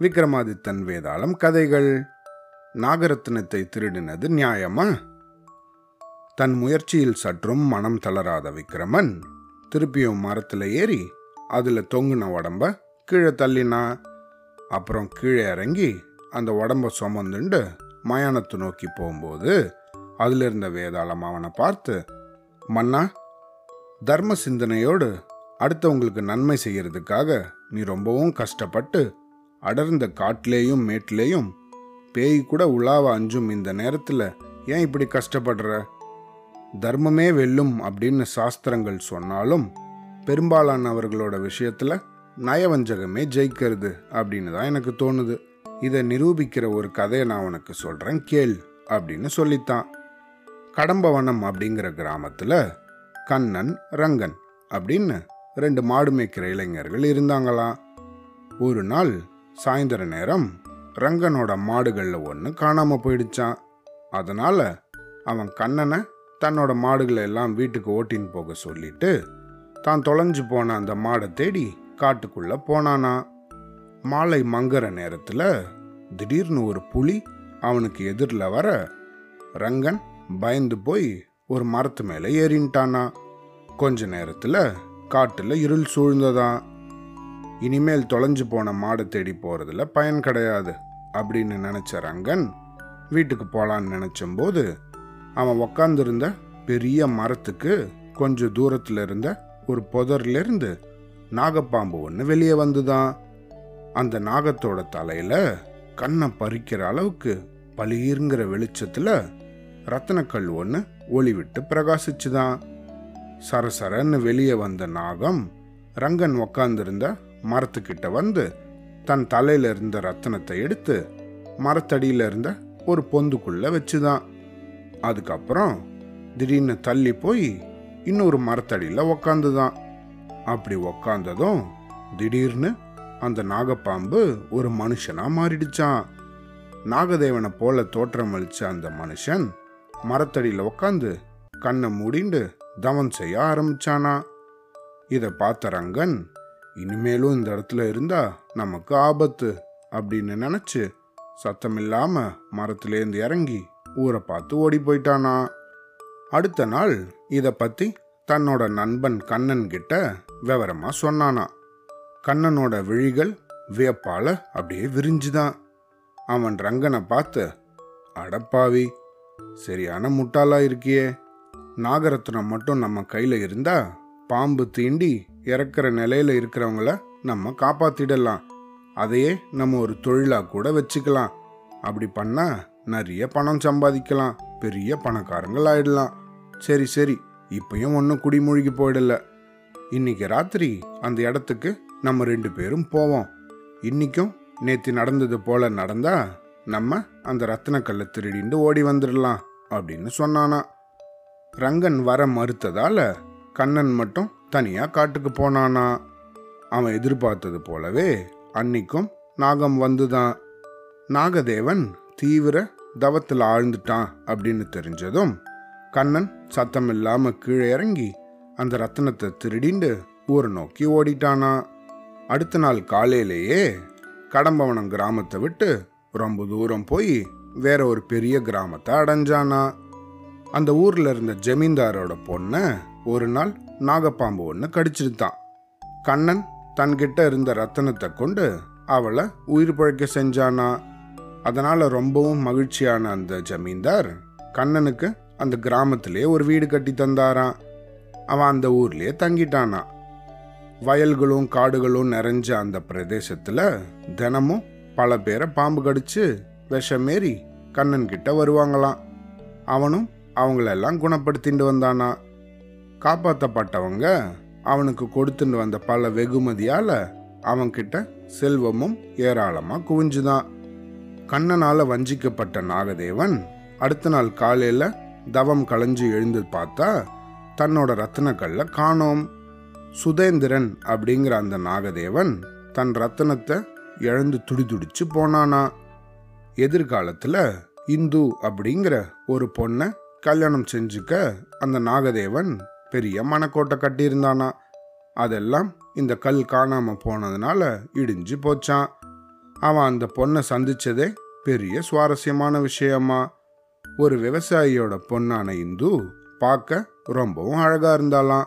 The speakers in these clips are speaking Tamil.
விக்ரமாதித்தன் வேதாளம் கதைகள். நாகரத்னத்தை திருடினது நியாயமா? தன் முயற்சியில் சற்றும் மனம் தளராத விக்ரமன் திருப்பியும் மரத்தில் ஏறி அதில் தொங்குன உடம்ப கீழே தள்ளினா அப்புறம் கீழே இறங்கி அந்த உடம்ப சுமந்துண்டு மயானத்தை நோக்கி போகும்போது அதில் இருந்த வேதாளம் அவனை பார்த்து மன்னா தர்ம சிந்தனையோடு அடுத்தவங்களுக்கு நன்மை செய்யறதுக்காக நீ ரொம்பவும் கஷ்டப்பட்டு அடர்ந்த காட்டிலேயும் மேட்டிலேயும் பேய் கூட உலாவ அஞ்சும் இந்த நேரத்தில் ஏன் இப்படி கஷ்டப்படுற? தர்மமே வெல்லும் அப்படின்னு சாஸ்திரங்கள் சொன்னாலும் பெரும்பாலானவர்களோட விஷயத்தில் நயவஞ்சகமே ஜெயிக்கிறது அப்படின்னு தான் எனக்கு தோணுது. இதை நிரூபிக்கிற ஒரு கதையை நான் உனக்கு சொல்கிறேன் கேள் அப்படின்னு சொல்லித்தான். கடம்பவனம் அப்படிங்கிற கிராமத்தில் கண்ணன் ரங்கன் அப்படின்னு ரெண்டு மாடு மேய்க்கிற இளைஞர்கள் இருந்தாங்களாம். ஒரு நாள் சாயந்தர நேரம் ரங்கனோட மாடுகளில் ஒன்று காணாமல் போயிடுச்சான். அதனால் அவன் கண்ணனை தன்னோட மாடுகளை எல்லாம் வீட்டுக்கு ஓட்டின்னு போக சொல்லிட்டு தான் தொலைஞ்சு போன அந்த மாடை தேடி காட்டுக்குள்ளே போனானா. மாலை மங்குற நேரத்தில் திடீர்னு ஒரு புலி அவனுக்கு எதிரில் வர ரங்கன் பயந்து போய் ஒரு மரத்து மேலே ஏறின்ட்டானா கொஞ்ச நேரத்தில் காட்டில் இருள் சூழ்ந்ததான் இனிமேல் தொலைஞ்சு போன மாடை தேடி போகிறதுல பயன் கிடையாது அப்படின்னு நினச்ச ரங்கன் வீட்டுக்கு போகலான்னு நினச்சம்போது அவன் உக்காந்துருந்த பெரிய மரத்துக்கு கொஞ்சம் தூரத்தில் இருந்த ஒரு புதர்லேருந்து நாகப்பாம்பு ஒன்று வெளியே வந்துதான். அந்த நாகத்தோட தலையில் கண்ணை பறிக்கிற அளவுக்கு பளிர்ங்கிற வெளிச்சத்தில் ரத்தனக்கல் ஒன்று ஒளி விட்டு பிரகாசிச்சுதான். சரசரன்னு வெளியே வந்த நாகம் ரங்கன் உக்காந்துருந்த மரத்துக்கிட்ட வந்து தன் தலையில இருந்த ரத்தனத்தை எடுத்து மரத்தடியில இருந்த ஒரு பொந்துக்குள்ள வச்சுதான். அதுக்கப்புறம் திடீர்னு தள்ளி போய் இன்னொரு மரத்தடியில உக்காந்துதான். அப்படி உக்காந்ததும் திடீர்னு அந்த நாகப்பாம்பு ஒரு மனுஷனா மாறிடுச்சான் நாகதேவனை போல தோற்றமளிச்ச அந்த மனுஷன் மரத்தடியில உக்காந்து கண்ணை மூடிண்டு தவம் செய்ய ஆரம்பிச்சானா. இதை பார்த்த ரங்கன் இனிமேலும் இந்த இடத்துல இருந்தா நமக்கு ஆபத்து அப்படின்னு நினைச்சு சத்தமில்லாம மரத்திலேருந்து இறங்கி ஊரை பார்த்து ஓடி போயிட்டானா. அடுத்த நாள் இதை பத்தி தன்னோட நண்பன் கண்ணன் கிட்ட விவரமா சொன்னானா. கண்ணனோட விழிகள் வியப்பால அப்படியே விரிஞ்சுதான். அவன் ரங்கனை பார்த்து அடப்பாவி சரியான முட்டாளா இருக்கியே. நாகரத்னம் மட்டும் நம்ம கையில இருந்தா பாம்பு தீண்டி இறக்குற நிலையில் இருக்கிறவங்கள நம்ம காப்பாத்திடலாம். அதையே நம்ம ஒரு தொழிலாக கூட வச்சுக்கலாம். அப்படி பண்ணால் நிறைய பணம் சம்பாதிக்கலாம். பெரிய பணக்காரங்கள் ஆயிடலாம். சரி சரி. இப்பயும் ஒன்றும் குடிமூழ்கி போயிடல. இன்னைக்கு ராத்திரி அந்த இடத்துக்கு நம்ம ரெண்டு பேரும் போவோம். இன்னைக்கும் நேற்று நடந்தது போல நடந்தா நம்ம அந்த ரத்தனக்கல்லை திருடிண்டு ஓடி வந்துடலாம் அப்படின்னு சொன்னானா. ரங்கன் வர மறுத்ததால கண்ணன் மட்டும் தனியா காட்டுக்கு போனானா? அவன் எதிர்பார்த்தது போலவே அன்னைக்கும் நாகம் வந்துதான். நாகதேவன் தீவிர தவத்தில் ஆழ்ந்துட்டான் அப்படின்னு தெரிஞ்சதும் கண்ணன் சத்தம் இல்லாம கீழே இறங்கி அந்த ரத்தனத்தை திருடிண்டு ஊரை நோக்கி ஓடிட்டானா. அடுத்த நாள் காலையிலேயே கடம்பவனம் கிராமத்தை விட்டு ரொம்ப தூரம் போய் வேற ஒரு பெரிய கிராமத்தை அடைஞ்சானா. அந்த ஊரில் இருந்த ஜமீன்தாரோட பொண்ணை ஒரு நாள் நாகப்பாம்பு ஒன்று கடிச்சிருத்தான் கண்ணன் தன்கிட்ட இருந்த ரத்தனத்தை கொண்டு அவளை உயிர் பழைக்க செஞ்சானா? அதனால் ரொம்பவும் மகிழ்ச்சியான அந்த ஜமீன்தார் கண்ணனுக்கு அந்த கிராமத்திலே ஒரு வீடு கட்டி தந்தாராம். அவன் அந்த ஊர்லேயே தங்கிட்டானா வயல்களும் காடுகளும் நிறைஞ்ச அந்த பிரதேசத்தில் தினமும் பல பேரை பாம்பு கடிச்சு விஷமேறி கண்ணன்கிட்ட வருவாங்களாம். அவனும் அவங்களெல்லாம் குணப்படுத்திட்டு வந்தானா? காப்பாற்றப்பட்டவங்க அவனுக்கு கொடுத்துட்டு வந்த பல வெகுமதியால் அவன்கிட்ட செல்வமும் ஏராளமாக குவிஞ்சுதான். கண்ணனால் வஞ்சிக்கப்பட்ட நாகதேவன் அடுத்த நாள் காலையில் தவம் களைஞ்சு எழுந்து பார்த்தா தன்னோட ரத்தனக்கல்ல காணோம். சுதேந்திரன் அப்படிங்கிற அந்த நாகதேவன் தன் ரத்தனத்தை இழந்து துடிதுடிச்சு போனானா? எதிர்காலத்தில் இந்து அப்படிங்கிற ஒரு பொண்ணை கல்யாணம் செஞ்சுக்க அந்த நாகதேவன் பெரிய மனக்கோட்டை கட்டியிருந்தானா. அதெல்லாம் இந்த கல் காணாம போனதுனால இடிஞ்சு போச்சான். அவன் அந்த பொண்ணை சந்திச்சதே பெரிய சுவாரஸ்யமான விஷயமா. ஒரு விவசாயியோட பொண்ணான இந்து பார்க்க ரொம்பவும் அழகா இருந்தாலாம்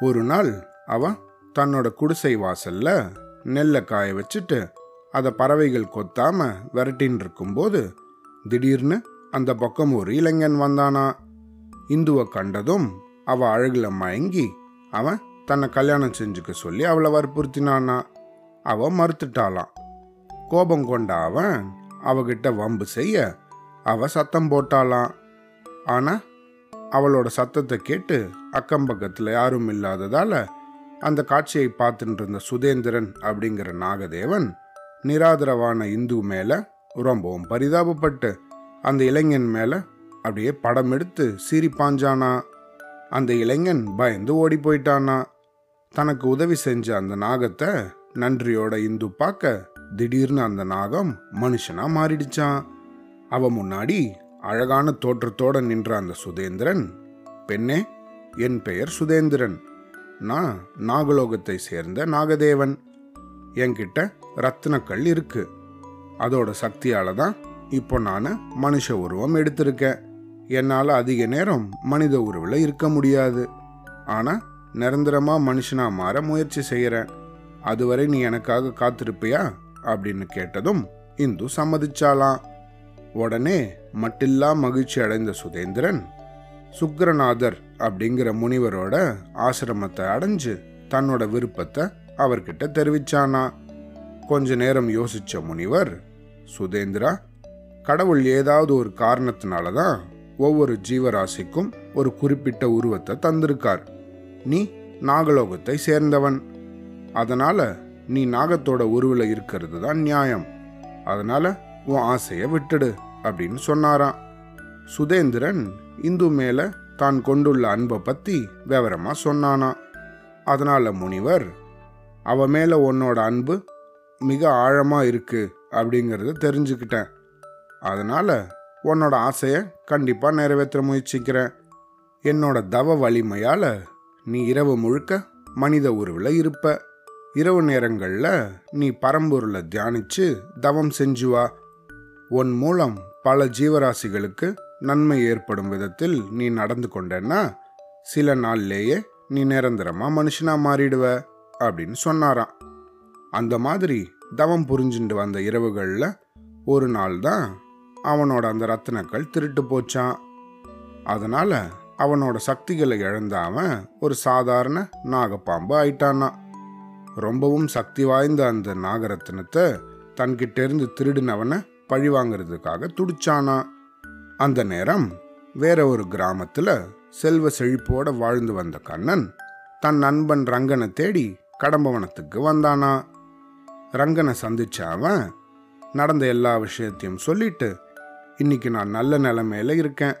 ஒரு நாள் அவன் தன்னோட குடிசை வாசல்ல நெல்லை காய வச்சுட்டு அதை பறவைகள் கொத்தாம விரட்டின்னு இருக்கும்போது திடீர்னு அந்த பக்கம் ஒரு இளைஞன் வந்தானா? இந்துவை கண்டதும் அவ அழகுல மயங்கி அவன் தன்னை கல்யாணம் செஞ்சுக்க சொல்லி அவளை வற்புறுத்தினானா? அவ மறுத்துட்டாளாம். கோபம் கொண்ட அவன் அவகிட்ட வம்பு செய்ய அவ சத்தம் போட்டாளாம். ஆனா அவளோட சத்தத்தை கேட்டு அக்கம் பக்கத்துல யாரும் இல்லாததால அந்த காட்சியை பார்த்துட்டு இருந்த சுதேந்திரன் அப்படிங்கிற நாகதேவன் நிராதரவான இந்து மேல ரொம்பவும் பரிதாபப்பட்டு அந்த இளைஞன் மேலே அப்படியே படம் எடுத்து சீரிப்பாஞ்சானா? பாஞ்சானா அந்த இளைஞன் பயந்து ஓடி போயிட்டானா? தனக்கு உதவி செஞ்ச அந்த நாகத்தை நன்றியோட இந்து பார்க்க திடீர்னு அந்த நாகம் மனுஷனா மாறிடுச்சான். அவ முன்னாடி அழகான தோற்றத்தோட நின்ற அந்த சுதேந்திரன். பெண்ணே என் பெயர் சுதேந்திரன். நான் நாகலோகத்தை சேர்ந்த நாகதேவன். என்கிட்ட ரத்தினக்கல் இருக்கு. அதோட சக்தியால தான் இப்போ நான் மனுஷ உருவம் எடுத்திருக்கேன். என்னால் அதிக நேரம் மனித உருவில் இருக்க முடியாது. ஆனால் நிரந்தரமாக மனுஷனாக மாற முயற்சி செய்கிறேன் அதுவரை நீ எனக்காக காத்திருப்பியா? அப்படின்னு கேட்டதும் இந்து சம்மதிச்சாலாம். உடனே மட்டில்லா மகிழ்ச்சி அடைந்த சுதேந்திரன் சுக்கரநாதர் அப்படிங்கிற முனிவரோட ஆசிரமத்தை அடைஞ்சு தன்னோட விருப்பத்தை அவர்கிட்ட தெரிவிச்சானா. கொஞ்ச நேரம் யோசிச்ச முனிவர் சுதேந்திரா கடவுள் ஏதாவது ஒரு காரணத்தினால தான் ஒவ்வொரு ஜீவராசிக்கும் ஒரு குறிப்பிட்ட உருவத்தை தந்திருக்கார். நீ நாகலோகத்தை சேர்ந்தவன். அதனால நீ நாகத்தோட உருவில் இருக்கிறது தான் நியாயம். அதனால உன் ஆசையை விட்டுடு அப்படின்னு சொன்னாராம். சுதேந்திரன் இந்து மேலே தான் கொண்டுள்ள அன்பை பற்றி விவரமாக சொன்னானா அதனால முனிவர் அவ மேலே உன்னோட அன்பு மிக ஆழமாக இருக்கு அப்படிங்கிறத தெரிஞ்சுக்கிட்டேன். அதனால உன்னோட ஆசையை கண்டிப்பா நிறைவேற்ற முயற்சிக்கிறேன். என்னோட தவ வலிமையால நீ இரவு முழுக்க மனித உருவில் இருப்ப. இரவு நேரங்களில் நீ பரம்பொருளை தியானிச்சு தவம் செஞ்சு வா. உன் மூலம் பல ஜீவராசிகளுக்கு நன்மை ஏற்படும் விதத்தில் நீ நடந்து கொண்டேன்னா சில நாள்லேயே நீ நிரந்தரமாக மனுஷனாக மாறிடுவ அப்படின்னு சொன்னாராம். அந்த மாதிரி தவம் புரிஞ்சுட்டு வந்த இரவுகளில் ஒரு நாள் தான் அவனோட அந்த ரத்தினக்கள் திருட்டு போச்சான் அதனால அவனோட சக்திகளை இழந்த அவன் ஒரு சாதாரண நாகப்பாம்பு ஆயிட்டானா. ரொம்பவும் சக்தி வாய்ந்த அந்த நாகரத்தினத்தை தன்கிட்ட இருந்து திருடினவனை பழி வாங்குறதுக்காக துடிச்சானா. அந்த நேரம் வேற ஒரு கிராமத்துல செல்வ செழிப்போட வாழ்ந்து வந்த கண்ணன் தன் நண்பன் ரங்கனை தேடி கடம்பவனத்துக்கு வந்தானா. ரங்கனை சந்திச்ச அவன் நடந்த எல்லா விஷயத்தையும் சொல்லிட்டு இன்னைக்கு நான் நல்ல நிலமையில இருக்கேன்.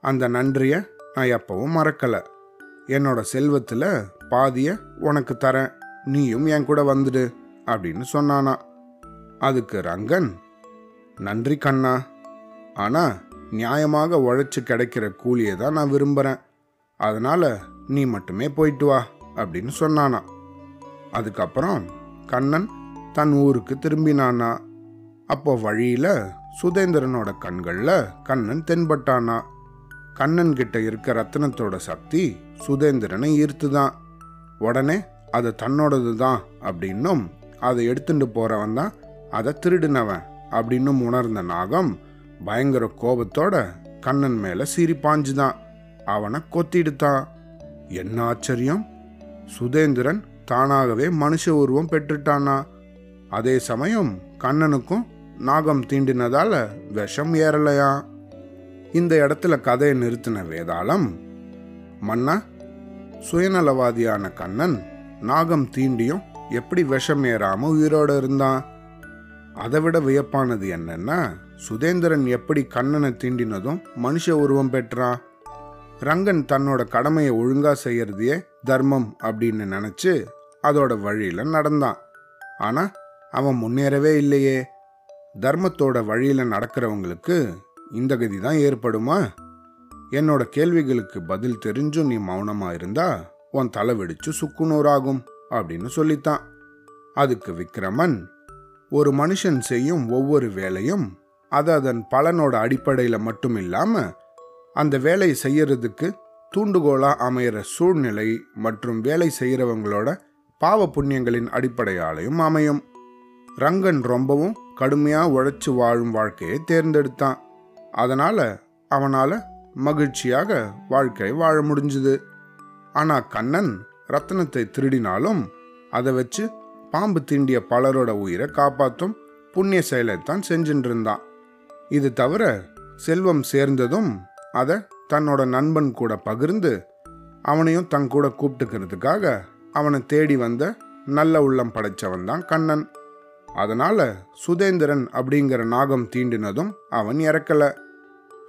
அந்த நன்றியை நான் எப்பவும் மறக்கல. என்னோட செல்வத்தில் பாதியை உனக்கு தரேன். நீயும் என் கூட வந்துடு அப்படின்னு சொன்னானா. அதுக்கு ரங்கன் நன்றி கண்ணா. ஆனா நியாயமாக உழைச்சி கிடைக்கிற கூலியை தான் நான் விரும்புகிறேன் அதனால நீ மட்டுமே போயிட்டு வா அப்படின்னு சொன்னானா. அதுக்கப்புறம் கண்ணன் தன் ஊருக்கு திரும்பினானா. அப்போ வழியில சுதேந்திரனோட கண்களில் கண்ணன் தென்பட்டானா? கண்ணன் கிட்ட இருக்க ரத்தினத்தோட சக்தி சுதேந்திரனை ஈர்த்துதான். உடனே அது தன்னோடது தான் அப்படின்னும் அதை எடுத்துட்டு போறவன் தான் அதை திருடினவன் அப்படின்னும் உணர்ந்த நாகம் பயங்கர கோபத்தோட கண்ணன் மேல சீறி பாஞ்சுதான். அவனை கொத்திடுத்தான். என்ன ஆச்சரியம்? சுதேந்திரன் தானாகவே மனுஷ உருவம் பெற்றுட்டானா? அதே சமயம் கண்ணனுக்கும் நாகம் தீண்டினதால விஷம் ஏறலையா? இந்த இடத்துல கதையை நிறுத்தின வேதாளம் மன்னா சுயநலவாதியான கண்ணன் நாகம் தீண்டியும் எப்படி விஷம் ஏறாம உயிரோட இருந்தான்? அதை விட வியப்பானது என்னன்னா சுதேந்திரன் எப்படி கண்ணனை தீண்டினதும் மனுஷ உருவம் பெற்றான் ரங்கன் தன்னோட கடமையை ஒழுங்கா செய்யறதையே தர்மம் அப்படின்னு நினைச்சு அதோட வழியில நடந்தான். ஆனா அவன் முன்னேறவே இல்லையே. தர்மத்தோட வழியில் நடக்கிறவங்களுக்கு இந்த கதி தான் ஏற்படுமா? என்னோட கேள்விகளுக்கு பதில் தெரிஞ்சும் நீ மௌனமாக இருந்தா உன் தலை வெடிச்சு சுக்குநூறாகும் அப்படின்னு சொல்லித்தான். அதுக்கு விக்ரமன் ஒரு மனுஷன் செய்யும் ஒவ்வொரு வேலையும் அது அதன் பலனோட அடிப்படையில் மட்டும் இல்லாமல் அந்த வேலையை செய்யறதுக்கு தூண்டுகோலாக அமையிற சூழ்நிலை மற்றும் வேலை செய்கிறவங்களோட பாவ புண்ணியங்களின் அடிப்படையாலையும் அமையும். ரங்கன் ரொம்பவும் கடுமையாக உழைச்சி வாழும் வாழ்க்கையை தேர்ந்தெடுத்தான். அதனால் அவனால் மகிழ்ச்சியாக வாழ்க்கை வாழ முடிஞ்சுது. ஆனால் கண்ணன் ரத்தனத்தை திருடினாலும் அதை வச்சு பாம்பு தீண்டிய பலரோட உயிரை காப்பாற்றும் புண்ணிய செயலைத்தான் செஞ்சுட்டு இருந்தான். இது தவிர செல்வம் சேர்ந்ததும் அதை தன்னோட நண்பன் கூட பகிர்ந்து அவனையும் தன் கூட கூப்பிட்டுக்கிறதுக்காக அவனை தேடி வந்த நல்ல உள்ளம் படைச்சவன் தான் கண்ணன். அதனால சுதேந்திரன் அப்படிங்கிற நாகம் தீண்டினதும் அவன் இறக்கல.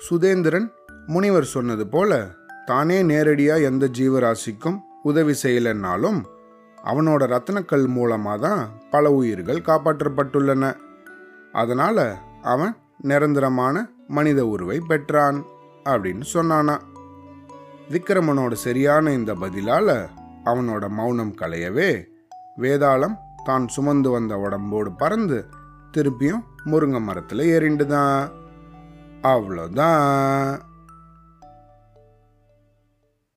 சுதேந்திரன் முனிவர் சொன்னது போல தானே நேரடியா எந்த ஜீவராசிக்கும் உதவி செய்யலைன்னாலும் அவனோட ரத்னக்கல் மூலமாக தான் பல உயிர்கள் காப்பாற்றப்பட்டுள்ளன. அதனால அவன் நிரந்தரமான மனித உருவை பெற்றான் அப்படின்னு சொன்னானா. விக்ரமனோட சரியான இந்த பதிலால அவனோட மௌனம் களையவே வேதாளம் தான் சுமந்து வந்த உடம்போடு பறந்து திருப்பியும் முருங்கை மரத்தில் ஏறிண்டுதான். அவ்வளோதான்